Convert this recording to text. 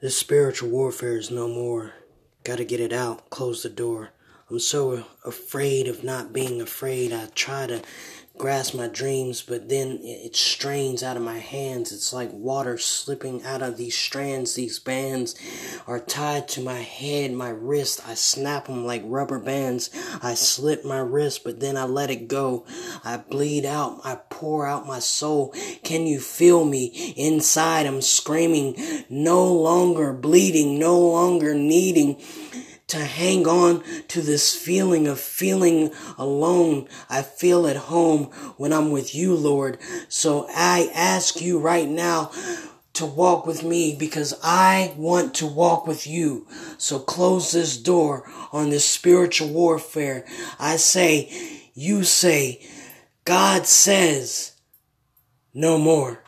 This spiritual warfare is no more. Gotta get it out. Close the door. I'm so afraid of not being afraid. I try to grasp my dreams, but then it strains out of my hands. It's like water slipping out of these strands. These bands are tied to my head, my wrist. I snap them like rubber bands. I slip my wrist, but then I let it go. I bleed out. I pour out my soul. Can you feel me? Inside, I'm screaming, no longer bleeding, no longer needing to hang on to this feeling of feeling alone. I feel at home when I'm with you, Lord. So I ask you right now to walk with me because I want to walk with you. So close this door on this spiritual warfare. I say, you say, God says, no more.